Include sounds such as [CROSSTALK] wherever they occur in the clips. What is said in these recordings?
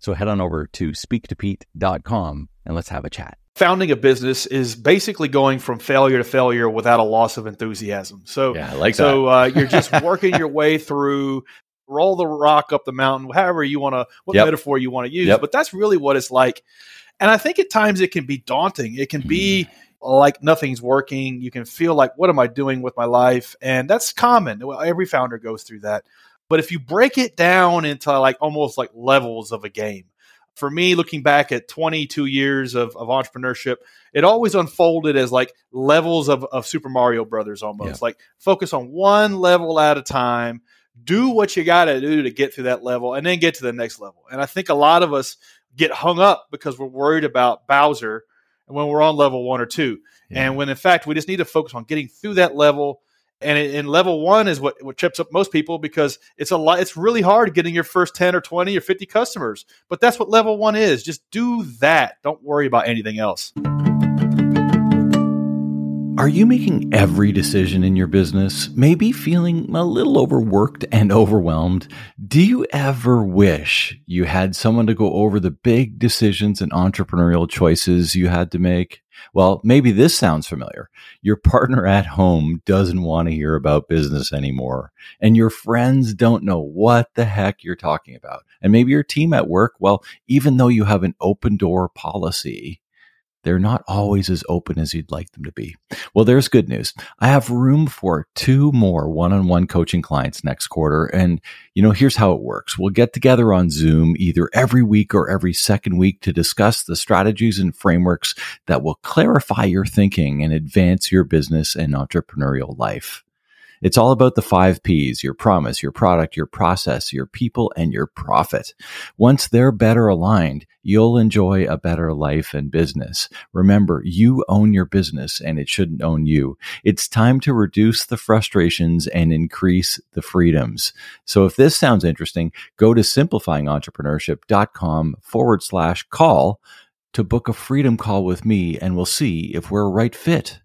So head on over to speaktopete.com and let's have a chat. Founding a business is basically going from failure to failure without a loss of enthusiasm. So, yeah, I like so uh, you're just [LAUGHS] working your way through, roll the rock up the mountain, however you want to, what yep. metaphor you want to use. Yep. But that's really what it's like. And I think at times it can be daunting. It can be mm. like nothing's working. You can feel like, what am I doing with my life? And that's common. Every founder goes through that. But if you break it down into like almost like levels of a game, for me, looking back at 22 years of, of entrepreneurship, it always unfolded as like levels of, of Super Mario Brothers almost. Yeah. Like focus on one level at a time, do what you got to do to get through that level, and then get to the next level. And I think a lot of us get hung up because we're worried about Bowser and when we're on level one or two. Yeah. And when in fact, we just need to focus on getting through that level and in level one is what, what trips up most people because it's a lot it's really hard getting your first 10 or 20 or 50 customers but that's what level one is. Just do that. Don't worry about anything else are you making every decision in your business maybe feeling a little overworked and overwhelmed do you ever wish you had someone to go over the big decisions and entrepreneurial choices you had to make well, maybe this sounds familiar. Your partner at home doesn't want to hear about business anymore, and your friends don't know what the heck you're talking about. And maybe your team at work, well, even though you have an open door policy, they're not always as open as you'd like them to be. Well, there's good news. I have room for two more one on one coaching clients next quarter. And, you know, here's how it works. We'll get together on Zoom either every week or every second week to discuss the strategies and frameworks that will clarify your thinking and advance your business and entrepreneurial life. It's all about the five P's your promise, your product, your process, your people, and your profit. Once they're better aligned, you'll enjoy a better life and business. Remember, you own your business and it shouldn't own you. It's time to reduce the frustrations and increase the freedoms. So if this sounds interesting, go to simplifyingentrepreneurship.com forward slash call to book a freedom call with me and we'll see if we're a right fit.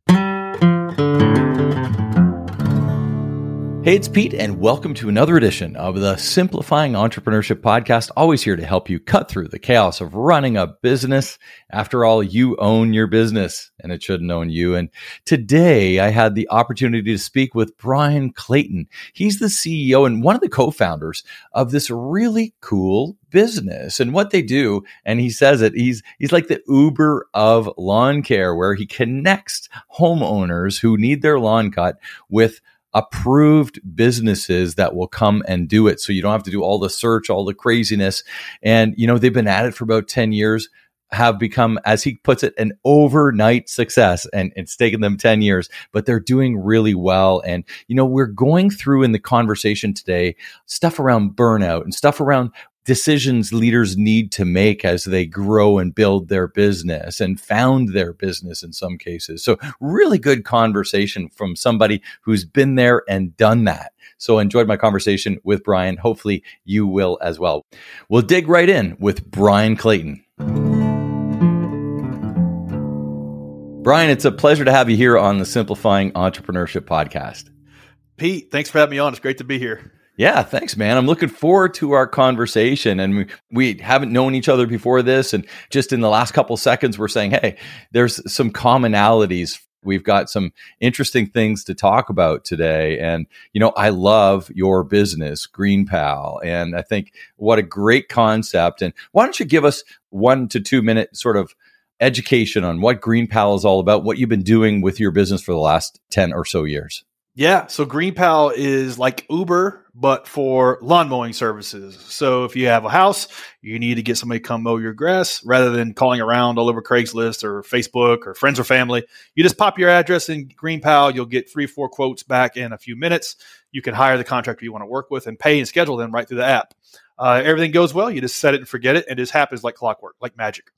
Hey, it's Pete, and welcome to another edition of the Simplifying Entrepreneurship Podcast. Always here to help you cut through the chaos of running a business. After all, you own your business, and it shouldn't own you. And today I had the opportunity to speak with Bryan Clayton. He's the CEO and one of the co founders of this really cool business and what they do and he says it he's he's like the uber of lawn care where he connects homeowners who need their lawn cut with approved businesses that will come and do it. So you don't have to do all the search, all the craziness. And, you know, they've been at it for about 10 years, have become, as he puts it, an overnight success. And it's taken them 10 years, but they're doing really well. And, you know, we're going through in the conversation today stuff around burnout and stuff around decisions leaders need to make as they grow and build their business and found their business in some cases. So really good conversation from somebody who's been there and done that. So enjoyed my conversation with Bryan. Hopefully you will as well. We'll dig right in with Bryan Clayton. Bryan, it's a pleasure to have you here on the Simplifying Entrepreneurship podcast. Pete, thanks for having me on. It's great to be here. Yeah, thanks, man. I'm looking forward to our conversation. And we, we, haven't known each other before this. And just in the last couple seconds, we're saying, hey, there's some commonalities. We've got some interesting things to talk about today. And, you know, I love your business, GreenPal. And I think what a great concept. And why don't you give us one to two minute sort of education on what GreenPal is all about, what you've been doing with your business for the last 10 or so years? Yeah, so GreenPal is like Uber, but for lawn mowing services. So if you have a house, you need to get somebody to come mow your grass rather than calling around all over Craigslist or Facebook or friends or family. You just pop your address in GreenPal. You'll get three, four quotes back in a few minutes. You can hire the contractor you want to work with and pay and schedule them right through the app. Uh, everything goes well. You just set it and forget it, and it just happens like clockwork, like magic.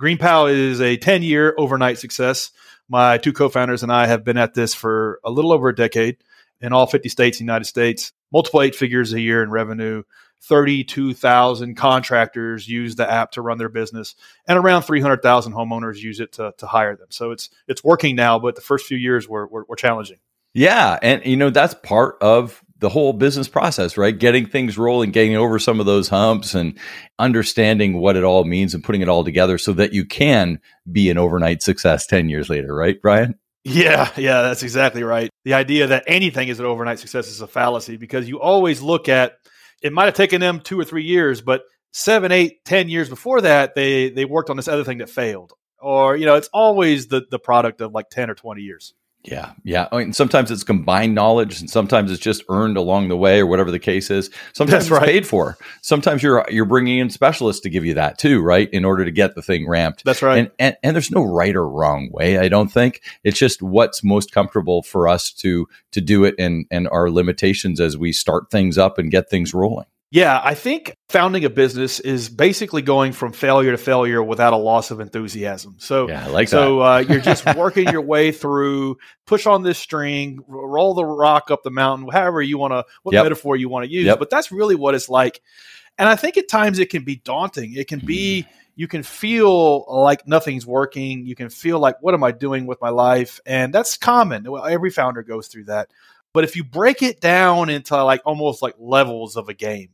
GreenPal is a 10 year overnight success. My two co founders and I have been at this for a little over a decade in all 50 states, United States, multiple eight figures a year in revenue. 32,000 contractors use the app to run their business and around 300,000 homeowners use it to, to hire them. So it's, it's working now, but the first few years were, were, were challenging. Yeah. And, you know, that's part of the whole business process, right? Getting things rolling, getting over some of those humps and understanding what it all means and putting it all together so that you can be an overnight success 10 years later, right, Bryan? Yeah, yeah, that's exactly right. The idea that anything is an overnight success is a fallacy because you always look at it might have taken them two or three years, but seven, eight, ten years before that, they they worked on this other thing that failed. Or, you know, it's always the the product of like 10 or 20 years. Yeah, yeah. I mean, sometimes it's combined knowledge, and sometimes it's just earned along the way, or whatever the case is. Sometimes That's it's right. paid for. Sometimes you're you're bringing in specialists to give you that too, right? In order to get the thing ramped. That's right. And, and and there's no right or wrong way. I don't think it's just what's most comfortable for us to to do it, and and our limitations as we start things up and get things rolling. Yeah, I think founding a business is basically going from failure to failure without a loss of enthusiasm. So, yeah, I like so uh, you're just [LAUGHS] working your way through, push on this string, roll the rock up the mountain, however you want to, what yep. metaphor you want to use. Yep. But that's really what it's like. And I think at times it can be daunting. It can be, mm-hmm. you can feel like nothing's working. You can feel like, what am I doing with my life? And that's common. Every founder goes through that. But if you break it down into like almost like levels of a game,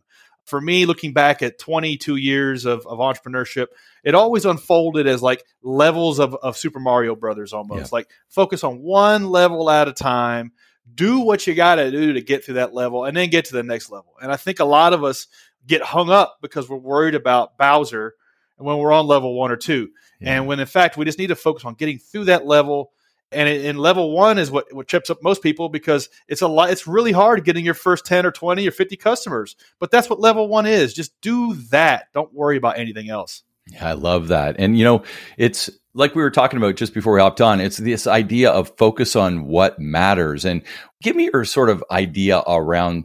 for me, looking back at 22 years of, of entrepreneurship, it always unfolded as like levels of, of Super Mario Brothers almost. Yeah. Like focus on one level at a time, do what you got to do to get through that level, and then get to the next level. And I think a lot of us get hung up because we're worried about Bowser and when we're on level one or two. Yeah. And when in fact, we just need to focus on getting through that level and in level one is what, what trips up most people because it's a lot it's really hard getting your first 10 or 20 or 50 customers but that's what level one is just do that don't worry about anything else yeah, I love that. And you know, it's like we were talking about just before we hopped on, it's this idea of focus on what matters. And give me your sort of idea around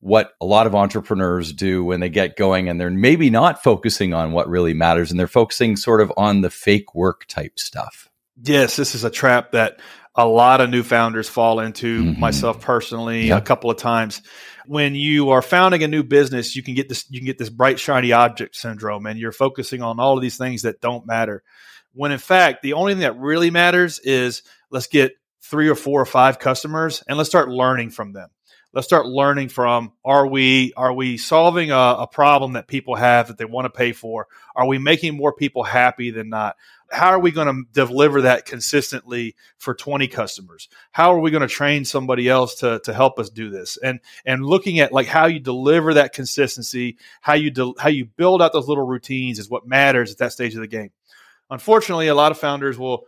what a lot of entrepreneurs do when they get going and they're maybe not focusing on what really matters and they're focusing sort of on the fake work type stuff. Yes, this is a trap that a lot of new founders fall into, mm-hmm. myself personally, yep. a couple of times. When you are founding a new business, you can get this you can get this bright shiny object syndrome and you're focusing on all of these things that don't matter. When in fact, the only thing that really matters is let's get three or four or five customers and let's start learning from them let's start learning from are we are we solving a, a, problem that people have that they want to pay for? Are we making more people happy than not? How are we going to deliver that consistently for 20 customers? How are we going to train somebody else to, to help us do this? And and looking at like how you deliver that consistency how you de- how you build out those little routines is what matters at that stage of the game. Unfortunately a lot of founders will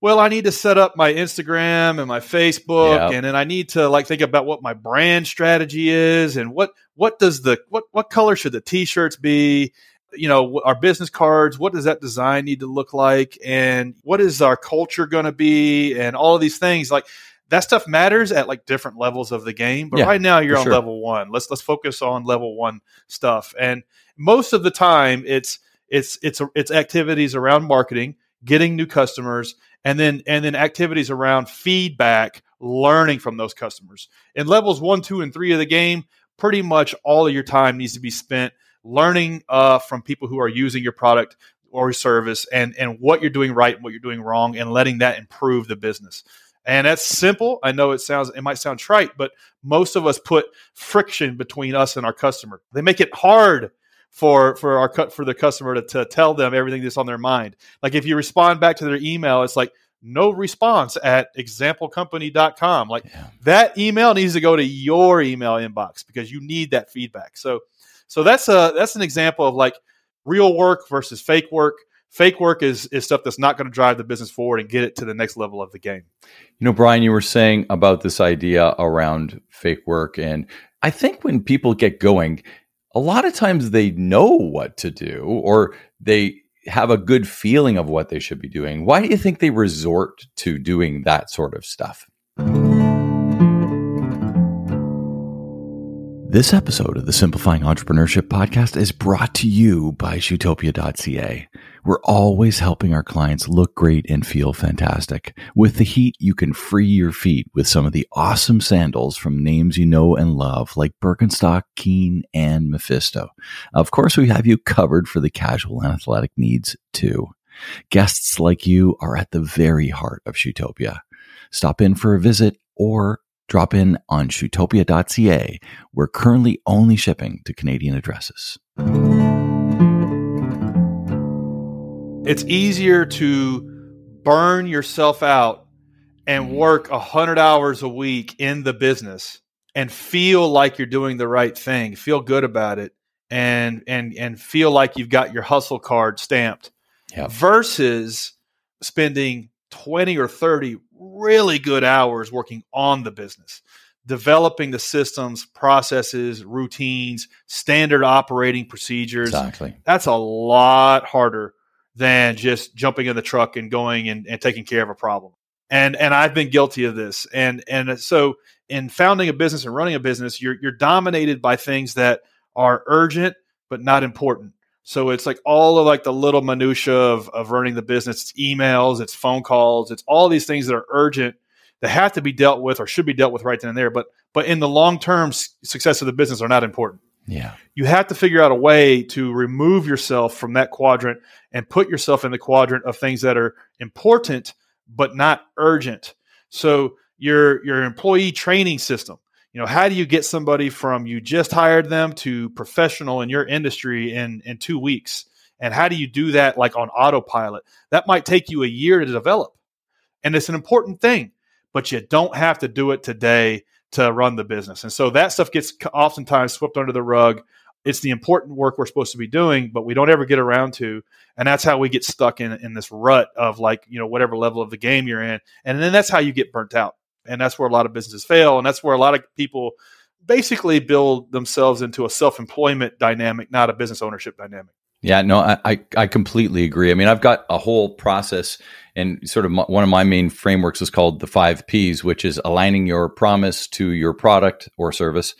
well, I need to set up my Instagram and my Facebook, yep. and then I need to like think about what my brand strategy is, and what what does the what what color should the T-shirts be, you know our business cards what does that design need to look like? And what is our culture going to be? And all of these things like that stuff matters at like different levels of the game but yeah, right now you're on sure. level one. Let's let's focus on level one stuff. And most of the time it's it's it's it's activities around marketing getting new customers and then and then activities around feedback learning from those customers. In levels one two and three of the game pretty much all of your time needs to be spent learning uh, from people who are using your product or service and and what you're doing right and what you're doing wrong and letting that improve the business. And that's simple. I know it sounds it might sound trite but most of us put friction between us and our customer. They make it hard for for our cut for the customer to, to tell them everything that's on their mind like if you respond back to their email it's like no response at examplecompany.com like yeah. that email needs to go to your email inbox because you need that feedback so so that's a that's an example of like real work versus fake work. Fake work is is stuff that's not going to drive the business forward and get it to the next level of the game. You know, Bryan, you were saying about this idea around fake work, and I think when people get going, a lot of times they know what to do or they have a good feeling of what they should be doing. Why do you think they resort to doing that sort of stuff? This episode of the Simplifying Entrepreneurship podcast is brought to you by Shootopia.ca. We're always helping our clients look great and feel fantastic. With the heat, you can free your feet with some of the awesome sandals from names you know and love, like Birkenstock, Keen, and Mephisto. Of course, we have you covered for the casual and athletic needs too. Guests like you are at the very heart of Shootopia. Stop in for a visit or Drop in on shootopia.ca. We're currently only shipping to Canadian addresses. It's easier to burn yourself out and work 100 hours a week in the business and feel like you're doing the right thing, feel good about it and and and feel like you've got your hustle card stamped yep. versus spending 20 or 30 really good hours working on the business, developing the systems, processes, routines, standard operating procedures. Exactly. That's a lot harder than just jumping in the truck and going and, and taking care of a problem. And and I've been guilty of this. And and so in founding a business and running a business, you're you're dominated by things that are urgent but not important. So it's like all of like the little minutia of, of running the business. It's emails, it's phone calls, it's all these things that are urgent that have to be dealt with or should be dealt with right then and there. But but in the long term success of the business are not important. Yeah, you have to figure out a way to remove yourself from that quadrant and put yourself in the quadrant of things that are important but not urgent. So your your employee training system you know how do you get somebody from you just hired them to professional in your industry in in two weeks? And how do you do that like on autopilot? That might take you a year to develop and it's an important thing but you don't have to do it today to run the business. And so that stuff gets oftentimes swept under the rug. It's the important work we're supposed to be doing but we don't ever get around to and that's how we get stuck in in this rut of like you know whatever level of the game you're in and then that's how you get burnt out and that's where a lot of businesses fail and that's where a lot of people basically build themselves into a self-employment dynamic not a business ownership dynamic. Yeah no i i completely agree. I mean i've got a whole process and sort of one of my main frameworks is called the five p's which is aligning your promise to your product or service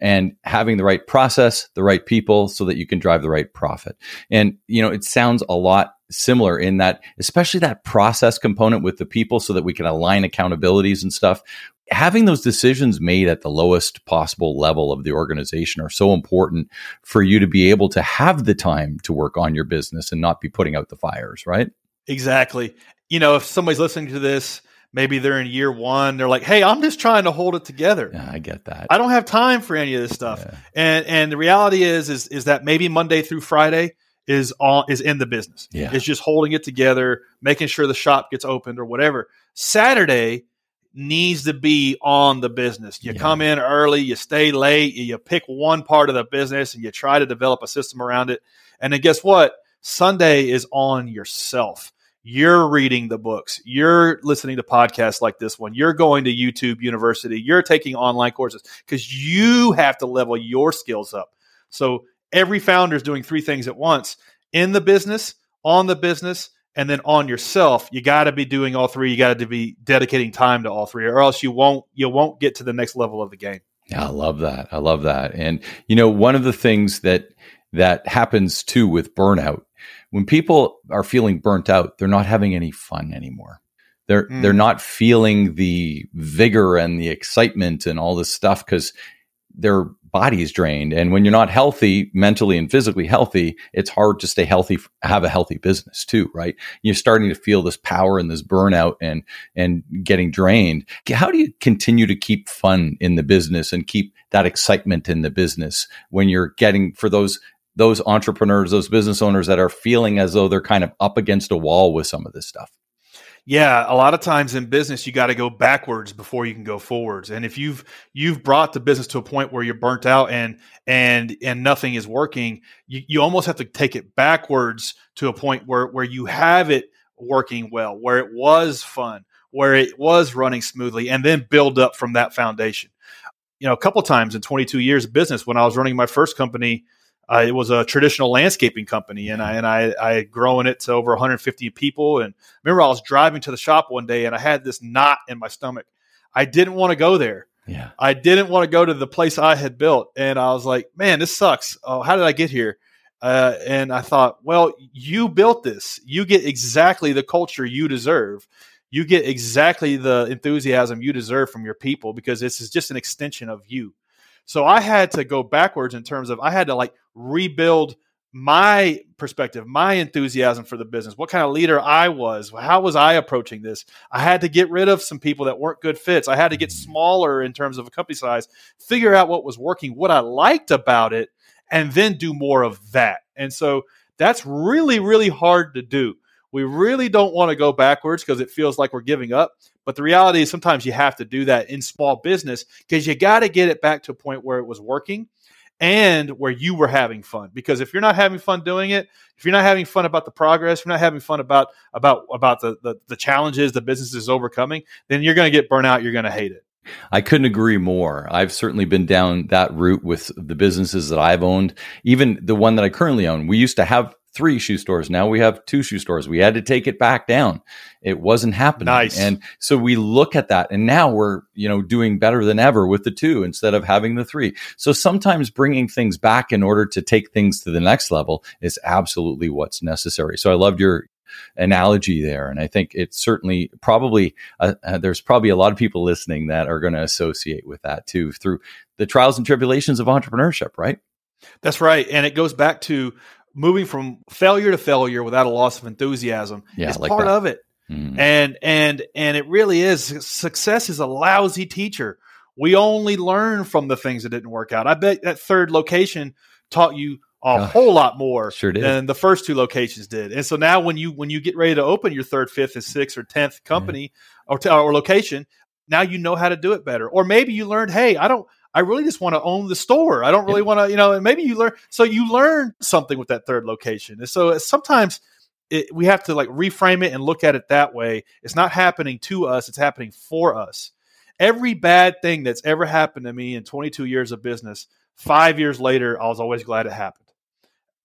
and having the right process the right people so that you can drive the right profit. And you know it sounds a lot similar in that, especially that process component with the people so that we can align accountabilities and stuff. Having those decisions made at the lowest possible level of the organization are so important for you to be able to have the time to work on your business and not be putting out the fires, right? Exactly. You know, if somebody's listening to this, maybe they're in year one, they're like, "Hey, I'm just trying to hold it together." Yeah, I get that. I don't have time for any of this stuff. Yeah. And and the reality is is is that maybe Monday through Friday is on is in the business. Yeah. It's just holding it together, making sure the shop gets opened or whatever. Saturday needs to be on the business. You yeah. come in early, you stay late, you pick one part of the business and you try to develop a system around it. And then guess what? Sunday is on yourself. You're reading the books. You're listening to podcasts like this one. You're going to YouTube University. You're taking online courses because you have to level your skills up. So every founder is doing three things at once in the business, on the business, and then on yourself. You got to be doing all three. You got to be dedicating time to all three, or else you won't you won't get to the next level of the game. Yeah, I love that. I love that. And you know, one of the things that that happens too with burnout, when people are feeling burnt out, they're not having any fun anymore. They're mm. they're not feeling the vigor and the excitement and all this stuff because their body's drained. And when you're not healthy, mentally and physically healthy, it's hard to stay healthy, have a healthy business too, right? You're starting to feel this power and this burnout and, and getting drained. How do you continue to keep fun in the business and keep that excitement in the business when you're getting for those those entrepreneurs, those business owners that are feeling as though they're kind of up against a wall with some of this stuff? Yeah, a lot of times in business you got to go backwards before you can go forwards. And if you've you've brought the business to a point where you're burnt out and and and nothing is working, you, you almost have to take it backwards to a point where where you have it working well, where it was fun, where it was running smoothly, and then build up from that foundation. You know, a couple times in 22 years of business, when I was running my first company, uh, it was a traditional landscaping company, and I and I I had grown it to over 150 people. And I remember I was driving to the shop one day, and I had this knot in my stomach. I didn't want to go there, Yeah. I didn't want to go to the place I had built. And I was like, man, this sucks. Oh, how did I get here? Uh, and I thought, well, you built this. You get exactly the culture you deserve. You get exactly the enthusiasm you deserve from your people because this is just an extension of you. So I had to go backwards in terms of I had to like rebuild my perspective, my enthusiasm for the business, what kind of leader I was, how was I approaching this? I had to get rid of some people that weren't good fits. I had to get smaller in terms of a company size, figure out what was working, what I liked about it, and then do more of that. And so that's really, really hard to do. We really don't want to go backwards because it feels like we're giving up. But the reality is sometimes you have to do that in small business because you got to get it back to a point where it was working and where you were having fun. Because if you're not having fun doing it, if you're not having fun about the progress, if you're not having fun about about about the the, the challenges the business is overcoming, then you're going to get burnt out. You're going to hate it. I couldn't agree more. I've certainly been down that route with the businesses that I've owned. Even the one that I currently own, we used to have three shoe stores. Now we have two shoe stores. We had to take it back down. It wasn't happening. Nice. And so we look at that and now we're, you know, doing better than ever with the two instead of having the three. So sometimes bringing things back in order to take things to the next level is absolutely what's necessary. So I loved your analogy there. And I think it's certainly probably, uh, uh, there's probably a lot of people listening that are going to associate with that too through the trials and tribulations of entrepreneurship, right? That's right. And it goes back to moving from failure to failure without a loss of enthusiasm yeah, is like part that. of it. Mm. And and and it really is success is a lousy teacher. We only learn from the things that didn't work out. I bet that third location taught you a oh, whole lot more sure than the first two locations did. And so now when you when you get ready to open your third, fifth, and sixth or tenth company or, t- or location, now you know how to do it better. Or maybe you learned, hey, I don't I really just want to own the store. I don't really yeah. want to, you know, and maybe you learn. So you learn something with that third location. And so uh, sometimes it, we have to like reframe it and look at it that way. It's not happening to us, it's happening for us. Every bad thing that's ever happened to me in 22 years of business, five years later, I was always glad it happened.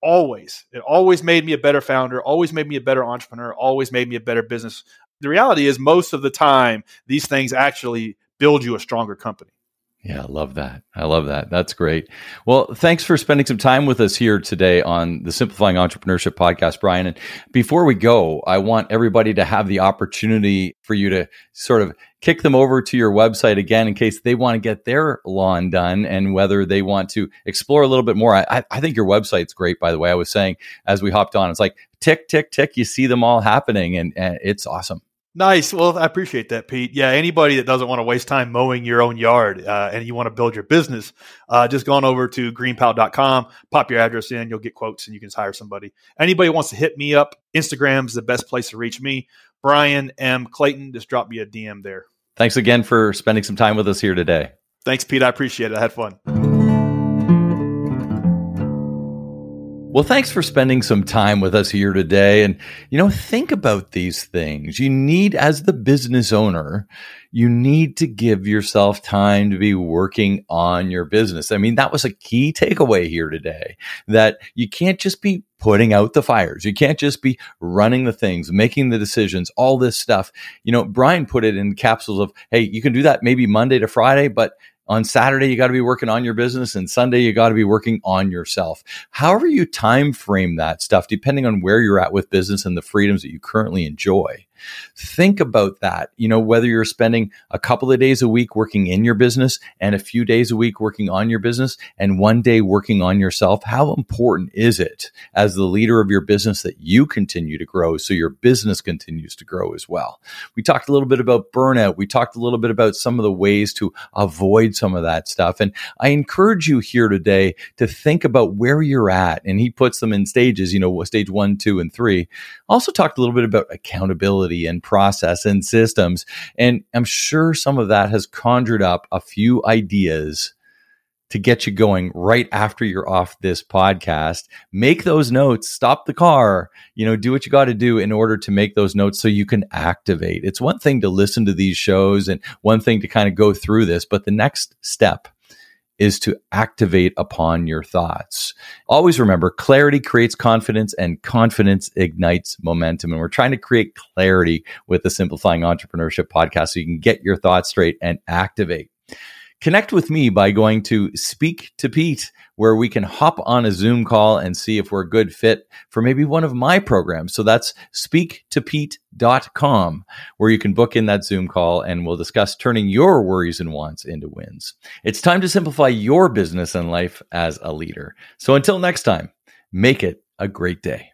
Always. It always made me a better founder, always made me a better entrepreneur, always made me a better business. The reality is, most of the time, these things actually build you a stronger company. Yeah, I love that. I love that. That's great. Well, thanks for spending some time with us here today on the Simplifying Entrepreneurship podcast, Bryan. And before we go, I want everybody to have the opportunity for you to sort of kick them over to your website again in case they want to get their lawn done and whether they want to explore a little bit more. I, I think your website's great, by the way. I was saying as we hopped on, it's like tick, tick, tick. You see them all happening and, and it's awesome. Nice. Well, I appreciate that, Pete. Yeah, anybody that doesn't want to waste time mowing your own yard uh, and you want to build your business, uh, just go on over to greenpal.com, pop your address in, you'll get quotes and you can hire somebody. Anybody wants to hit me up, Instagram is the best place to reach me. Bryan M. Clayton, just drop me a DM there. Thanks again for spending some time with us here today. Thanks, Pete. I appreciate it. I had fun. Well, thanks for spending some time with us here today. And, you know, think about these things. You need, as the business owner, you need to give yourself time to be working on your business. I mean, that was a key takeaway here today that you can't just be putting out the fires. You can't just be running the things, making the decisions, all this stuff. You know, Bryan put it in capsules of, hey, you can do that maybe Monday to Friday, but on Saturday, you got to be working on your business and Sunday, you got to be working on yourself. However you time frame that stuff, depending on where you're at with business and the freedoms that you currently enjoy. Think about that. You know, whether you're spending a couple of days a week working in your business and a few days a week working on your business and one day working on yourself, how important is it as the leader of your business that you continue to grow so your business continues to grow as well? We talked a little bit about burnout. We talked a little bit about some of the ways to avoid some of that stuff. And I encourage you here today to think about where you're at. And he puts them in stages, you know, stage one, two, and three. Also talked a little bit about accountability and process and systems. And I'm sure some of that has conjured up a few ideas to get you going right after you're off this podcast. Make those notes, stop the car, you know, do what you got to do in order to make those notes so you can activate. It's one thing to listen to these shows and one thing to kind of go through this, but the next step is to activate upon your thoughts. Always remember clarity creates confidence and confidence ignites momentum. And we're trying to create clarity with the Simplifying Entrepreneurship podcast so you can get your thoughts straight and activate. Connect with me by going to Speak to Pete, where we can hop on a Zoom call and see if we're a good fit for maybe one of my programs. So that's speaktopete.com, where you can book in that Zoom call and we'll discuss turning your worries and wants into wins. It's time to simplify your business and life as a leader. So until next time, make it a great day.